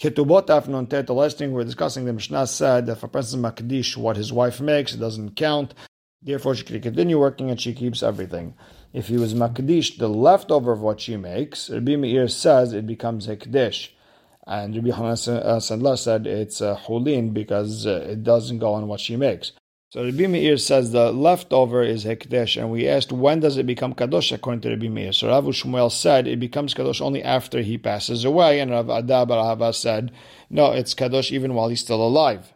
Ketubot Afnontet, the last thing we're discussing, the Mishnah said that if a person makdish what his wife makes, it doesn't count. Therefore, she can continue working and she keeps everything. If he was makdish the leftover of what she makes, Rabbi Meir says it becomes hekdesh. And Rabbi Hanan said it's uh, hulin because uh, it doesn't go on what she makes. So Rabbi Meir says the leftover is Hekdesh, and we asked when does it become Kadosh according to Rabbi Meir. So Rav Shmuel said it becomes Kadosh only after he passes away, and Rav Ada bar Ahava said no, it's Kadosh even while he's still alive.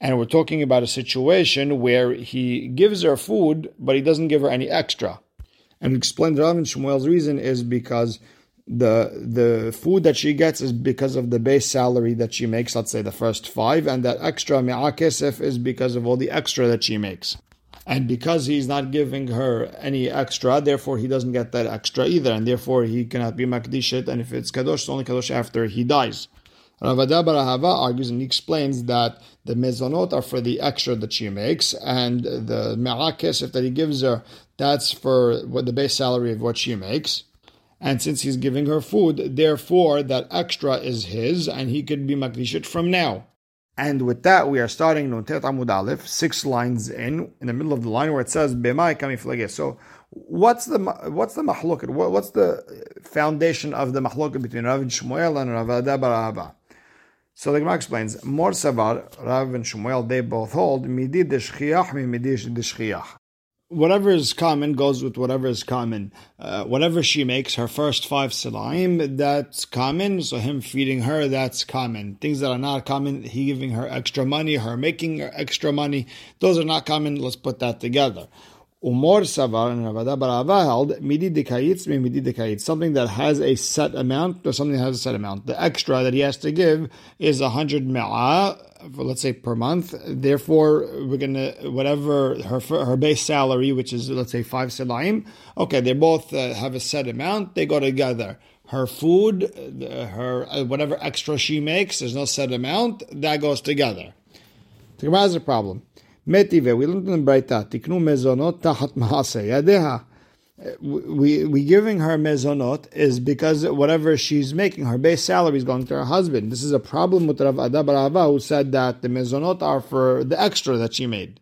And we're talking about a situation where he gives her food, but he doesn't give her any extra. And explained Rav Shmuel's reason is because the the food that she gets is because of the base salary that she makes, let's say the first five, and that extra mi'akesef is because of all the extra that she makes. And because he's not giving her any extra, therefore he doesn't get that extra either, and therefore he cannot be makdishit, and if it's kadosh, it's only kadosh after he dies. Ravada bar Ahava argues and explains that the mezonot are for the extra that she makes, and the me'akesef that he gives her, that's for the base salary of what she makes. And since he's giving her food, therefore that extra is his, and he could be makdishit from now. And with that, we are starting Nuntet Amud Aleph, six lines in, in the middle of the line where it says Kamiflage. So, what's the what's the mahloket? What's the foundation of the mahloket between Rav and Shmuel and Rav Ada bar Ahava? So the Gemara explains, Mor Savar, Rav and Shmuel, they both hold Midi Deshchiach mi Midi Deshchiach whatever is common goes with whatever is common. Uh, whatever she makes, her first five silaim, that's common. So him feeding her, that's common. Things that are not common, he giving her extra money, her making her extra money, those are not common. Let's put that together. Umor savar and Ravada bar Ahava held midi dekayitz midi dekayitz, something that has a set amount or something that has a set amount. The extra that he has to give is a hundred me'ah let's say per month. Therefore, we're gonna whatever her her base salary, which is let's say five selaim. Okay, they both uh, have a set amount. They go together. Her food, her uh, whatever extra she makes, there's no set amount. That goes together. The Gemara has a problem. Metive, we learned in Braita, tiknu mezonot tahat mahase yadeha we we giving her mezonot is because whatever she's making, her base salary is going to her husband. This is a problem with Rav Ada bar Ahava who said that the mezonot are for the extra that she made.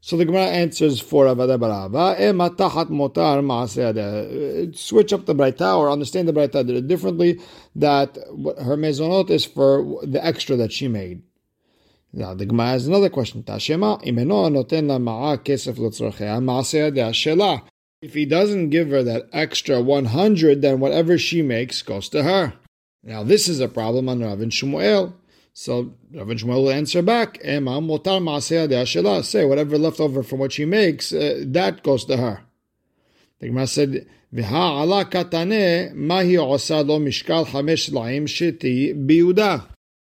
So the Gemara answers for Rav Ada bar Ahava, matahat motar uh, Switch up the Braita or understand the Braita differently, that her mezonot is for the extra that she made. Now the Gemara has another question. Tashema imeno noten kesef shela. If he doesn't give her that extra 100, then whatever she makes goes to her. Now, this is a problem on Rav Shmuel. So Rav Shmuel will answer back, Say, whatever left over from what she makes, uh, that goes to her. The Gemara said,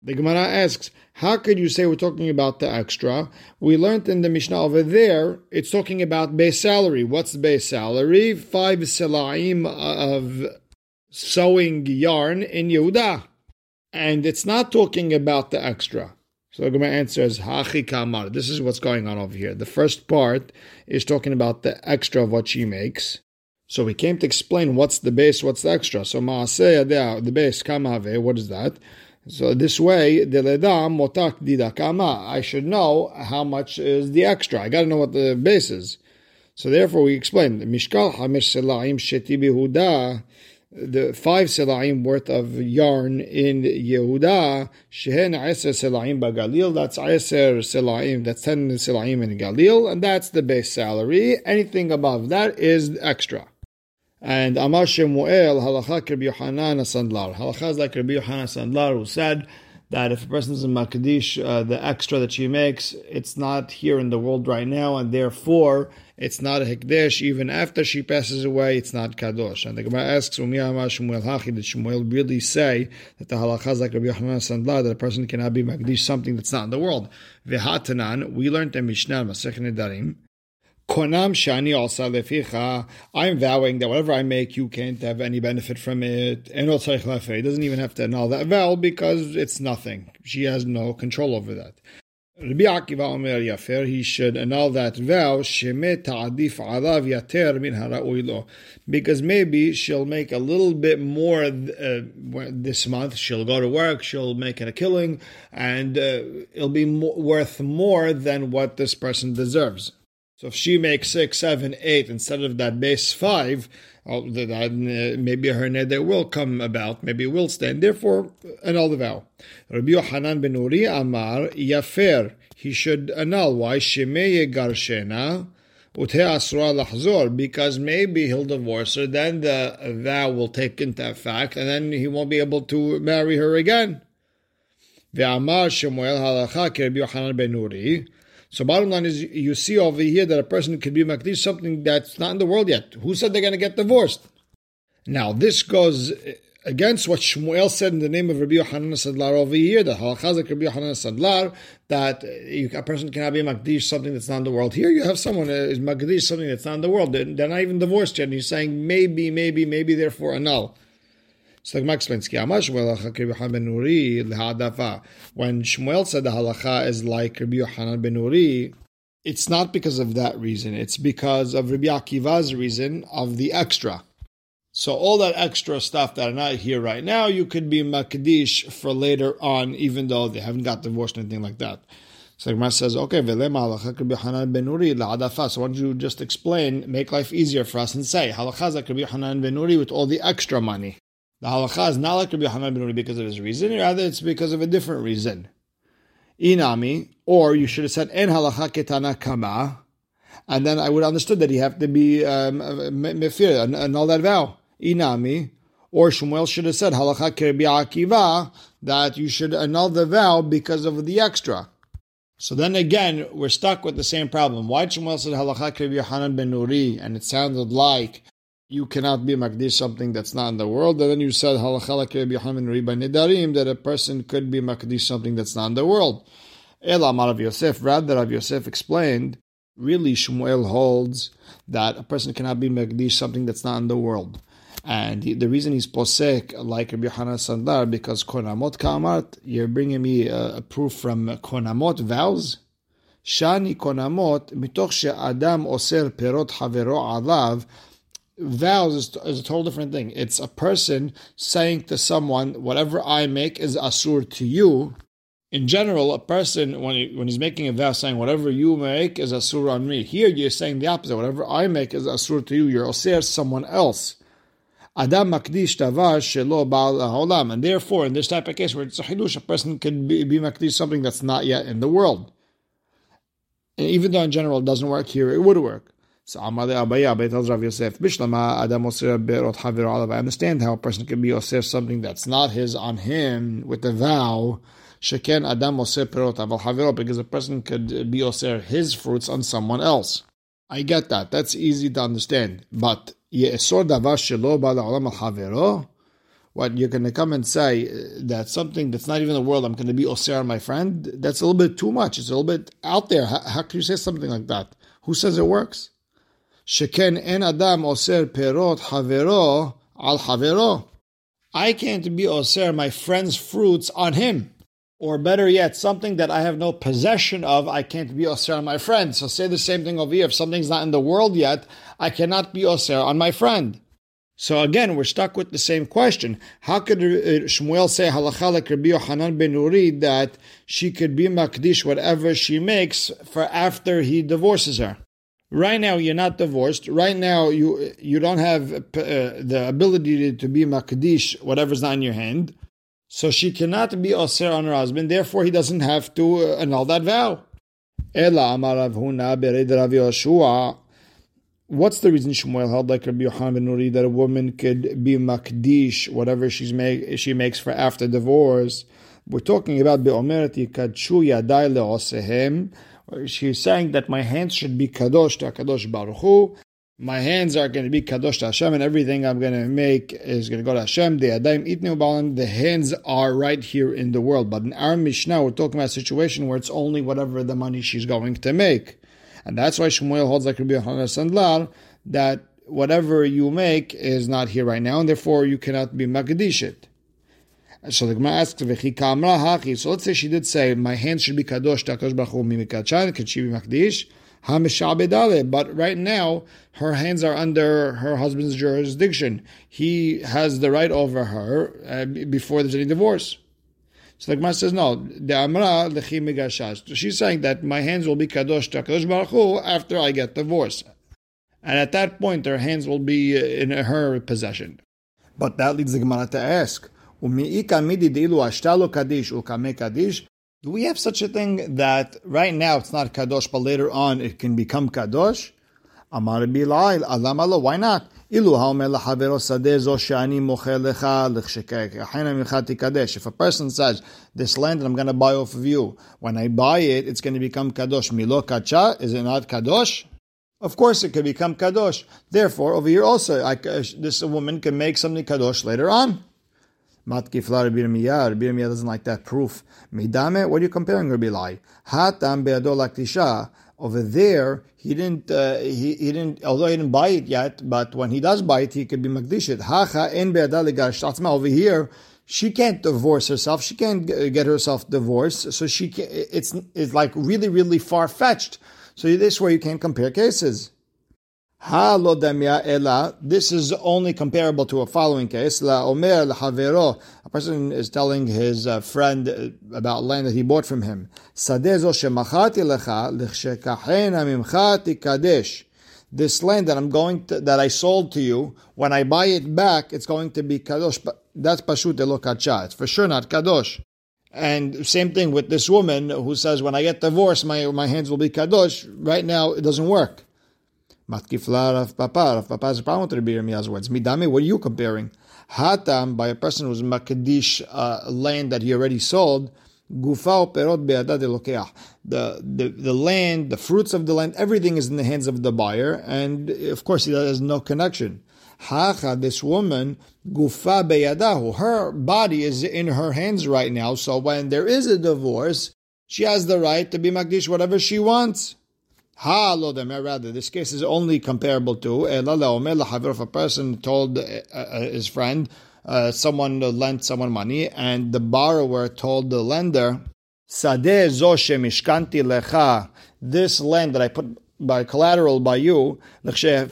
The Gemara asks, how could you say we're talking about the extra? We learned in the Mishnah over there, it's talking about base salary. What's the base salary? Five selaim of sewing yarn in Yehuda. And it's not talking about the extra. So the Gemara answers, Hachi Kamar. This is what's going on over here. The first part is talking about the extra of what she makes. So we came to explain what's the base, what's the extra. So Maaseh the base, Kamave, what is that? So this way, motak didakama. I should know how much is the extra. I got to know what the base is. So therefore, we explain mishkal hamish selaim sheti bihuda. The five selaim worth of yarn in Yehuda, shehen aser selaim bagalil. That's aser selaim. That's ten selaim in Galil, and that's the base salary. Anything above that is extra. And Amar Shemuel, halacha Rabbi Yohanan. Halacha is like Rabbi Yohanan Sandlar, who said that if a person is in Makadish, uh, the extra that she makes, it's not here in the world right now, and therefore it's not a Hekdesh. Even after she passes away, it's not Kadosh. And the Gemara asks, Umi Amar Shemuel Hachi, did Shemuel really say that the halacha is like Rabbi Yohanan Sandlar, that a person cannot be Makadish something that's not in the world? Vehatanan, we learned in Mishnah, Masech Nedarim, Konam shani also leficha. I'm vowing that whatever I make, you can't have any benefit from it. And He doesn't even have to annul that vow because it's nothing. She has no control over that. Rabbi Akiva Omer he should annul that vow, Ta'adif Alav Yater Min. Because maybe she'll make a little bit more uh, this month. She'll go to work, she'll make it a killing, and uh, it'll be worth more than what this person deserves. So if she makes six, seven, eight instead of that base five, uh, maybe her neder will come about, maybe it will stand. Therefore, annul the vow. Rabbi Yohanan ben Nuri Amar Yafer. He should annul. Why? Shemeye Garshena. Because maybe he'll divorce her, then the vow will take into effect, and then he won't be able to marry her again. Ve'amar Shemuel halacha Rabbi Yohanan ben Nuri. So bottom line is, you see over here that a person could be makdish something that's not in the world yet. Who said they're going to get divorced? Now this goes against what Shmuel said in the name of Rabbi Yohanan Sandlar over here, that Rabbi Yohanan Sandlar, that a person cannot be makdish something that's not in the world. Here you have someone is makdish something that's not in the world. They're not even divorced yet, and he's saying maybe, maybe, maybe, therefore annul. So the Gemara explains, When Shmuel said the halacha is like Rabbi Yohanan ben Nuri, it's not because of that reason. It's because of Rabbi Akiva's reason of the extra. So all that extra stuff that are not here right now, you could be makdish for later on, even though they haven't got divorced or anything like that. So the Gemara says, okay, ben so why don't you just explain, make life easier for us and say, Hanan ben with all the extra money. The halacha is not like Rabbi Yohanan ben because of his reason, rather it's because of a different reason. Inami, or you should have said en halacha ketana kama, and then I would have understood that he have to be um, mefir, annul that vow. Inami, or Shmuel should have said halacha akiva that you should annul the vow because of the extra. So then again, we're stuck with the same problem. Why Shmuel said halacha kerbi Yohanan ben Nuri, and it sounded like you cannot be makdish something that's not in the world. And then you said halacha nidarim that a person could be makdish something that's not in the world. El Amar of Yosef, rather Rav Yosef explained, really Shmuel holds that a person cannot be makdish something that's not in the world. And the reason he's posek like Rabbi Hanan Sandlar because konamot kamart, you're bringing me a, a proof from konamot vows. Shani konamot mitoch she'adam oser perot havero alav vows is, is, a total different thing. It's a person saying to someone, whatever I make is asur to you. In general, a person, when, he, when he's making a vow, saying, whatever you make is asur on me. Here, you're saying the opposite. Whatever I make is asur to you. You're osir someone else. Adam makdish shelo haolam. And therefore, in this type of case where it's a hidush, a person can be, be makdish something that's not yet in the world. And even though in general it doesn't work here, it would work. So Amade Abaye, tells Rav Yosef, Bishlama Adam Berot. I understand how a person can be Osir something that's not his on him with the vow. Sheken Adam because a person could be Osir his fruits on someone else. I get that. That's easy to understand. But. What you're going to come and say uh, that something that's not even the world, I'm going to be Osir my friend, that's a little bit too much. It's a little bit out there. How, how can you say something like that? Who says it works? Sheken en adam oser perot havero al havero. I can't be oser my friend's fruits on him. Or better yet, something that I have no possession of, I can't be oser on my friend. So say the same thing over here. If something's not in the world yet, I cannot be oser on my friend. So again, we're stuck with the same question. How could Shmuel say halacha like Rabbi Yochanan ben Nuri that she could be makdish whatever she makes for after he divorces her? Right now, you're not divorced. Right now, you you don't have uh, the ability to be makdish, whatever's not in your hand. So she cannot be osir on her husband. Therefore, he doesn't have to uh, annul that vow. What's the reason Shmuel held like Rabbi Yochanan ben Nuri that a woman could be makdish, whatever she's make, she makes for after divorce? We're talking about be'omerati kadshu yadai le'osehem she's saying that my hands should be kadosh to Kadosh Baruch Hu. My hands are going to be kadosh to Hashem, and everything I'm going to make is going to go to Hashem. The adaim itnu balan. The hands are right here in the world, but in our Mishnah, we're talking about a situation where it's only whatever the money she's going to make, and that's why Shmuel holds like Rabbi Yochanan Sandlar that whatever you make is not here right now, and therefore you cannot be makdish it. So the Gemara asks, "V'chi kamra hachi." So let's say she did say, "My hands should be kadosh takadosh baruch hu mimikachan." Could she be makdish? But right now, her hands are under her husband's jurisdiction. He has the right over her uh, before there's any divorce. So the Gemara says, no, the Amra lechi migashash. She's saying that my hands will be kadosh baruch hu after I get divorced. And at that point, her hands will be in her possession. But that leads the Gemara to ask, do we have such a thing that right now it's not kadosh, but later on it can become kadosh? Amar Bilal, alamalo, why not? Ilu haomer לחברו שדה זו שאני מוכר לך לכשכהנה ממך תקדש. If a person says, this land that I'm going to buy off of you, when I buy it, it's going to become kadosh. Milo kacha, is it not kadosh? Of course it could become kadosh. Therefore, over here also, I, this woman can make something kadosh later on. Matkifla Rabbi Yirmiyah. Rabbi Yirmiyah doesn't like that proof. Midame, what are you comparing, Rabbi Ilai? Hatam be'ado laktisha. Over there, he didn't. Uh, he, he didn't. Although he didn't buy it yet, but when he does buy it, he could be magdishit. Hacha en be'ada Over here, she can't divorce herself. She can't get herself divorced. So she. Can, it's it's like really really far fetched. So this way you can't compare cases. Ela. This is only comparable to a following case. La omer havero. A person is telling his uh, friend uh, about land that he bought from him. Sadezo shemachati lecha lichshekachena mimcha kadesh. This land that I'm going to, that I sold to you, when I buy it back, it's going to be kadosh. That's pashut elokacha. It's for sure not kadosh. And same thing with this woman who says, when I get divorced, my, my hands will be kadosh. Right now, it doesn't work. Matkifla Rav Papa. Rav Papa a problem with Rabbi Yirmiyah's words. Midame, what are you comparing? Hatam, by a person who's makadish uh, land that he already sold, gufa perot be'adad The, the, the land, the fruits of the land, everything is in the hands of the buyer, and of course he has no connection. Hacha, this woman, gufa beyadahu, her body is in her hands right now, so when there is a divorce, she has the right to be makdish whatever she wants. Ha lo rather, this case is only comparable to if a person told uh, uh, his friend, uh, someone lent someone money, and the borrower told the lender, Sadeh zoshe mishkanti lecha, this land that I put by collateral by you, mimcha.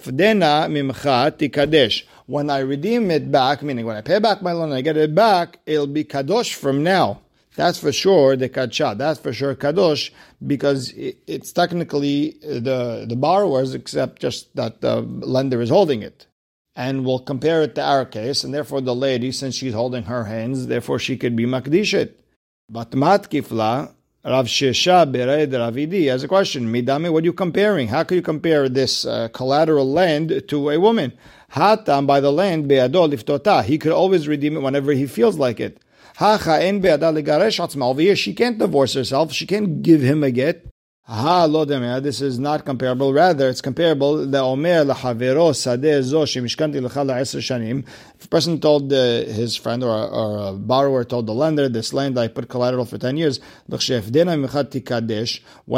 When I redeem it back, meaning when I pay back my loan and I get it back, it'll be kadosh from now. That's for sure the kadsha. That's for sure kadosh because it's technically the the borrowers, except just that the lender is holding it. And we'll compare it to our case, and therefore the lady, since she's holding her hands, therefore she could be makdishit. But matkifla, Rav Shisha brei d'Rav Idi has a question. Midami, what are you comparing? How can you compare this uh, collateral land to a woman? Hatam by the land beadol liftota. He could always redeem it whenever he feels like it. Over here, she can't divorce herself. She can't give him a get. Ha lo This is not comparable. Rather, it's comparable. The omer lahavero sadeh zo shemishkanti lecha la'eser shanim. If a person told uh, his friend or, or a borrower told the lender, this land I put collateral for ten years. When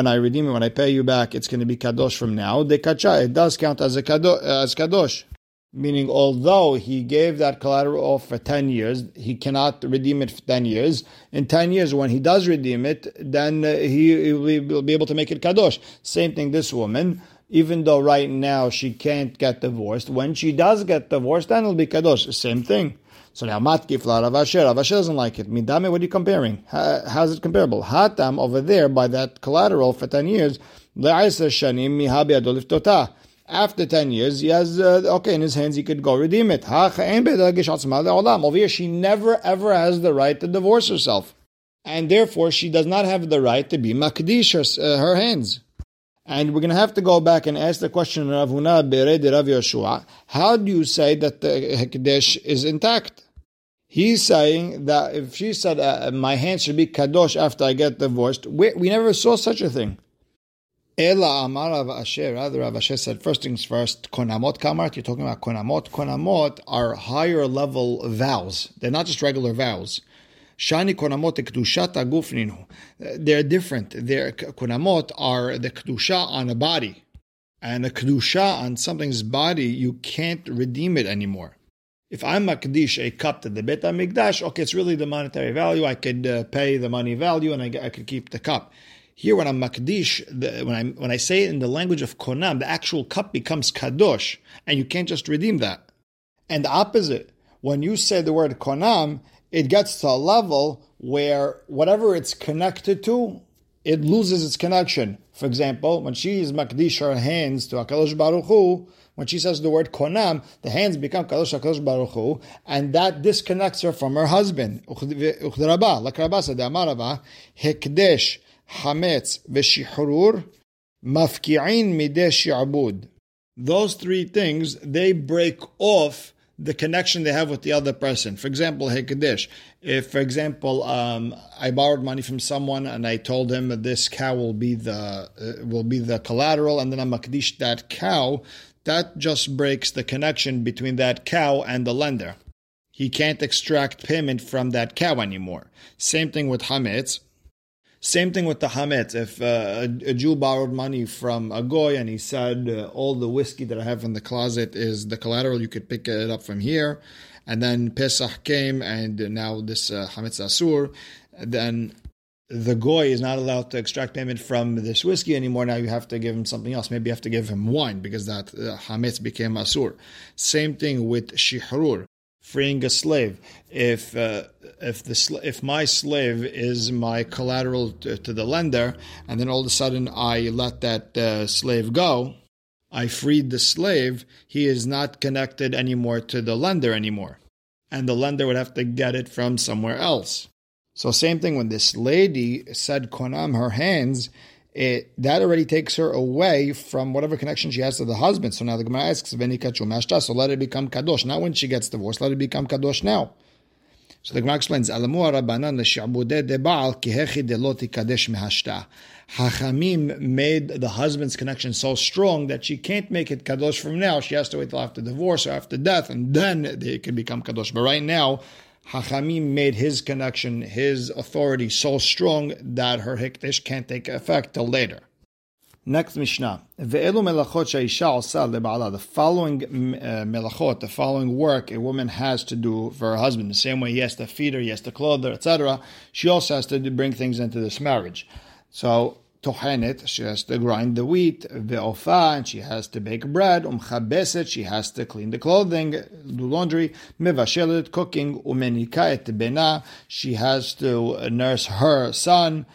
I redeem it, when I pay you back, it's going to be kadosh from now. The kacha, it does count as a. As kadosh. Meaning, although he gave that collateral for 10 years, he cannot redeem it for 10 years. In 10 years, when he does redeem it, then uh, he, will be able to make it kadosh. Same thing, this woman, even though right now she can't get divorced, when she does get divorced, then it'll be kadosh. Same thing. So now matkifla Rav Ashi. Rav Ashi doesn't like it. Midame, what are you comparing? How's it comparable? Hatam over there by that collateral for 10 years, le'aisa shanim mihabi adolif tota after 10 years, he has, uh, okay, in his hands, he could go redeem it. She never ever has the right to divorce herself. And therefore, she does not have the right to be makdish her, uh, her hands. And we're going to have to go back and ask the question of Rav Yeshua. How do you say that the Hekdesh is intact? He's saying that if she said, uh, my hands should be kadosh after I get divorced, we, we never saw such a thing. Ela Amar Ashi, rather Rav Ashi said, first things first, Konamot Kamart, you're talking about Konamot. Konamot are higher level vows. They're not just regular vows. Shani Konamot Kedushat Agufninu. They're different. Their Konamot are the Kedusha on a body. And a Kedusha on something's body, you can't redeem it anymore. if I'm a makdish a cup to the Bet HaMikdash, okay, it's really the monetary value. I could uh, pay the money value and I, I could keep the cup. Here, when I'm makdish, the, when I when I say it in the language of konam, the actual cup becomes kadosh, and you can't just redeem that. And the opposite, when you say the word konam, it gets to a level where whatever it's connected to, it loses its connection. For example, when she is makdish her hands to Hakadosh Baruch Hu, when she says the word konam, the hands become kadosh Hakadosh Baruch Hu, and that disconnects her from her husband. Like Rabba said, hekdesh hametz v'shihrur mafki'in mideh shi'abud. Those three things, they break off the connection they have with the other person. For example, Hekadesh. If, for example, um, I borrowed money from someone and I told him that this cow will be the uh, will be the collateral, and then I makdish that cow, that just breaks the connection between that cow and the lender. He can't extract payment from that cow anymore. Same thing with hametz. Same thing with the hametz. If uh, a, a, Jew borrowed money from a goy and he said, uh, "All the whiskey that I have in the closet is the collateral. You could pick it up from here," and then Pesach came, and now this uh, hametz asur, then the goy is not allowed to extract payment from this whiskey anymore. Now you have to give him something else. Maybe you have to give him wine because that uh, hametz became asur. Same thing with shihrur freeing a slave. If uh, if the if my slave is my collateral to, to, the lender, and then all of a sudden I let that uh, slave go, I freed the slave. He is not connected anymore to the lender anymore, and the lender would have to get it from somewhere else. So same thing when this lady said konam her hands it, that already takes her away from whatever connection she has to the husband. So now the Gemara asks, so let it become kadosh. Not when she gets divorced, let it become kadosh now. So the Gemara explains, Alamu Rabbanan l'shabudeh de kihechi de lo tikadesh mehashta. Hachamim made the husband's connection so strong that she can't make it kadosh from now. She has to wait till after divorce or after death, and then it can become kadosh. But right now, Hachamim made his connection, his authority so strong that her hikdish can't take effect till later. Next Mishnah. The following uh, melachot, the following work a woman has to do for her husband. The same way he has to feed her, he has to clothe her, etc. She also has to bring things into this marriage. So tohenet, she has to grind the wheat, ve'ofa, and she has to bake bread, umchabeset, she has to clean the clothing, do laundry, mevashelet, cooking, umenika bena, she has to nurse her son,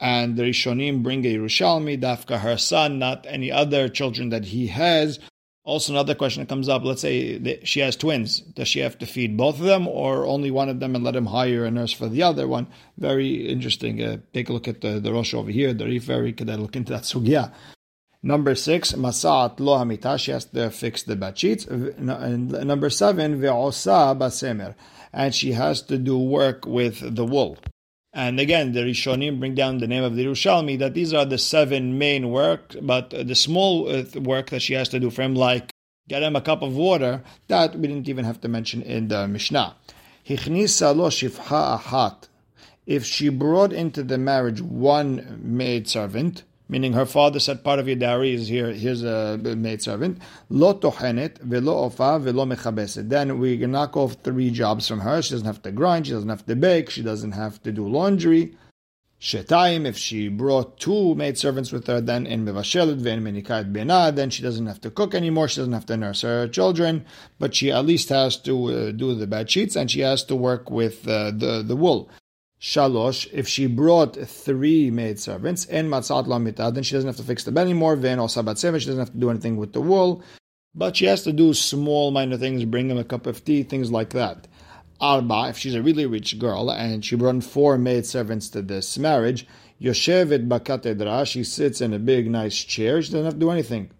and Rishonim bring a Yerushalmi, dafka her son, not any other children that he has, also, another question that comes up: Let's say she has twins. Does she have to feed both of them, or only one of them, and let him hire a nurse for the other one? Very interesting. Uh, take a look at the, the Rosh over here. The Rif very could look into that sugya. Number six, masat lo. She has to fix the bed sheets. And number seven, ve'osa basemer, and she has to do work with the wool. And again, the Rishonim bring down the name of the Yerushalmi that these are the seven main work, but the small uh, work that she has to do for him, like get him a cup of water, that we didn't even have to mention in the Mishnah. If she brought into the marriage one maid servant, meaning her father said part of your dowry is here, here's a maid maidservant. Lo tochenet velo ofa velo mechabeset. Then we can knock off three jobs from her. She doesn't have to grind, she doesn't have to bake, she doesn't have to do laundry. Shetaim, if she brought two maidservants with her, then in mevashelet ve'en menikayet bena, then she doesn't have to cook anymore, she doesn't have to nurse her children, but she at least has to uh, do the bed sheets and she has to work with uh, the, the wool. Shalosh, if she brought three maidservants, and matzat lamita, then she doesn't have to fix the bed anymore. Ven or sabat she doesn't have to do anything with the wool, but she has to do small, minor things, bring him a cup of tea, things like that. Arba, if she's a really rich girl and she brought four maidservants to this marriage, Yoshevet bakatedra, she sits in a big, nice chair, she doesn't have to do anything.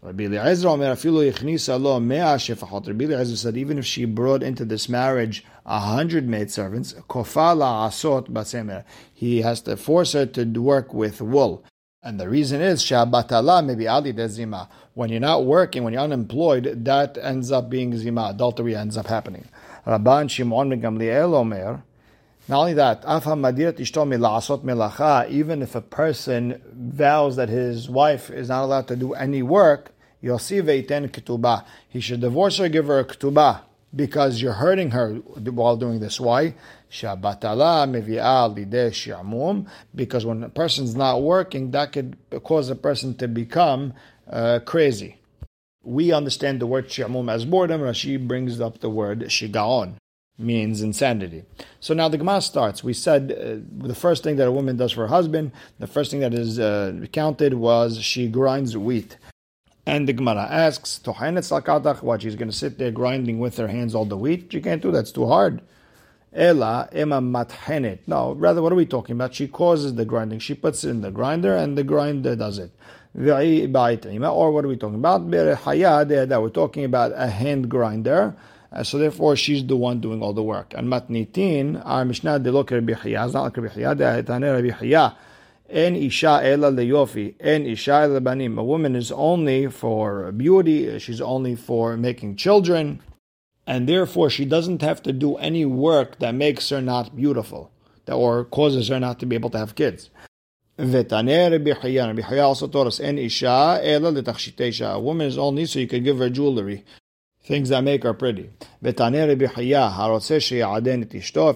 Rabbi Eliezer Omer afilu yichnisa lo mea shefachot. Rabbi Eliezer said even if she brought into this marriage a hundred maidservants, kofala asot basemer, he has to force her to work with wool. And the reason is shabatala maybe ali zima. When you're not working, when you're unemployed, that ends up being zima. Adultery ends up happening. Rabban Shimon ben Omer. Not only that, even if a person vows that his wife is not allowed to do any work, he should divorce her, give her a ketubah. because you're hurting her while doing this. Why? Because when a person's not working, that could cause a person to become uh, crazy. We understand the word shi'mum as boredom. Rashi brings up the word shigaon, means insanity. So now the Gemara starts. We said uh, the first thing that a woman does for her husband, the first thing that is uh, counted was she grinds wheat. And the Gemara asks, what, she's going to sit there grinding with her hands all the wheat? She can't do that, it's too hard. Ela ema mathenet. No, rather, what are we talking about? She causes the grinding. She puts it in the grinder, and the grinder does it. Or what are we talking about? That we're talking about a hand grinder. Uh, so therefore, she's the one doing all the work. And matnitin, our Mishnah de look Rabbi Chaya, it's not like Rabbi Chaya, de Rabbi Chaya. En isha ela leyofi, en isha ela banim. A woman is only for beauty. She's only for making children, and therefore she doesn't have to do any work that makes her not beautiful, or causes her not to be able to have kids. Vetaner Rabbi also taught us en isha ela letachshitesha. A woman is only so you could give her jewelry things that make are pretty. If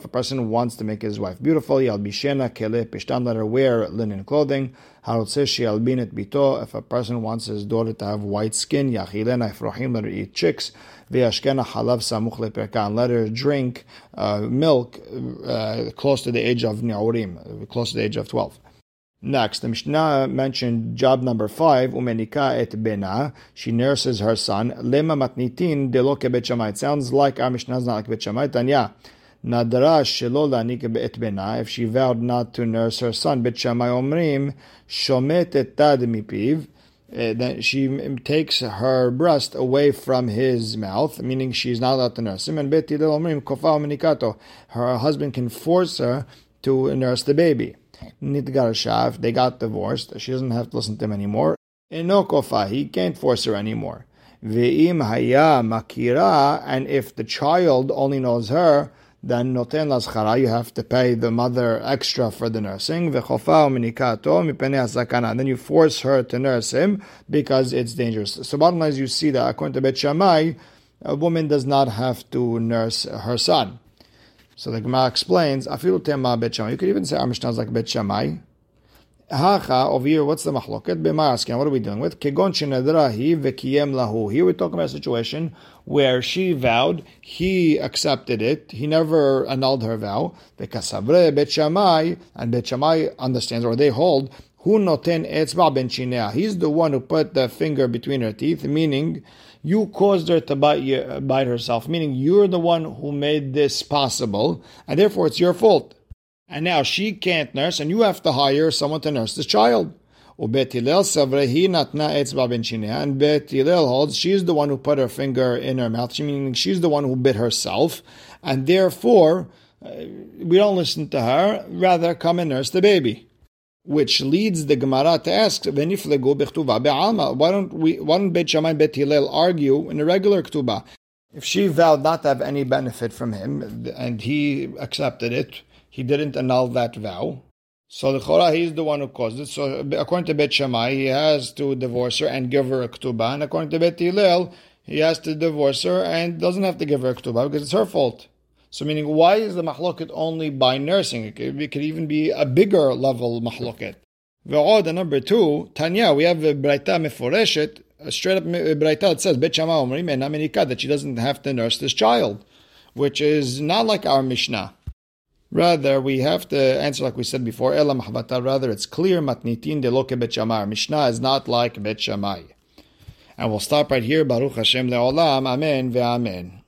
a person wants to make his wife beautiful, pishtan, let her wear linen clothing. If a person wants his daughter to have white skin, let her eat chicks. And let her drink uh, milk uh, close to the age of Ni'urim, close to the age of 12. Next, the Mishnah mentioned job number five, umenika et bena. She nurses her son. Lema matnitin delo kebet shammai. It sounds like our Mishnah is not like bet shammai. Tanya. Nadra shelo et bena. If she vowed not to nurse her son, bet omrim shomet et tad mipiv. Uh, then she takes her breast away from his mouth, meaning she's not allowed to nurse him. And bet omrim kofa Her husband can force her to nurse the baby. Nitgar they got divorced, she doesn't have to listen to him anymore. Enokofa, he can't force her anymore. Ve'im haya makira, and if the child only knows her, then noten laschara, you have to pay the mother extra for the nursing. Ve'chofa uminikato mipene asakana. Then you force her to nurse him because it's dangerous. So bottom line is you see that according to Bet Shammai, a woman does not have to nurse her son. So the Gemara explains, You could even say our Mishnah is like bet Shammai. Hacha, over here, what's the machloket? B'ma'asken, what are we dealing with? Kegon shenadrahi v'kiyem lahu. Here we're talking about a situation where she vowed, he accepted it, he never annulled her vow. V'kasabre bet Shammai, and bet Shammai understands, or they hold, hu noten etzba ben He's the one who put the finger between her teeth, meaning you caused her to bite, bite herself, meaning you're the one who made this possible, and therefore it's your fault. And now she can't nurse, and you have to hire someone to nurse this child. And Bet Hillel holds she's the one who put her finger in her mouth, meaning she's the one who bit herself, and therefore uh, we don't listen to her. Rather, come and nurse the baby which leads the Gemara to ask, Why don't we? Why don't Beit Shammai Bet Hillel argue in a regular ketubah? If she vowed not to have any benefit from him and he accepted it, he didn't annul that vow. So the Chora, he's the one who caused it. So according to Bet Shammai, he has to divorce her and give her a ketubah. And according to Bet Hillel, he has to divorce her and doesn't have to give her a ketubah because it's her fault. So meaning, why is the mahloket only by nursing? It could, it could even be a bigger level mahloket. Ve'od, number two, Tanya, we have a Braita Meforeshet, straight up Braita that says, Bet Shammai Omrim that she doesn't have to nurse this child, which is not like our Mishnah. Rather, we have to answer like we said before, Ela Mahbata, rather it's clear, Matnitin de Loke Bet Shammai. Mishnah is not like Bet. And we'll stop right here. Baruch Hashem le'olam. Amen ve'amen.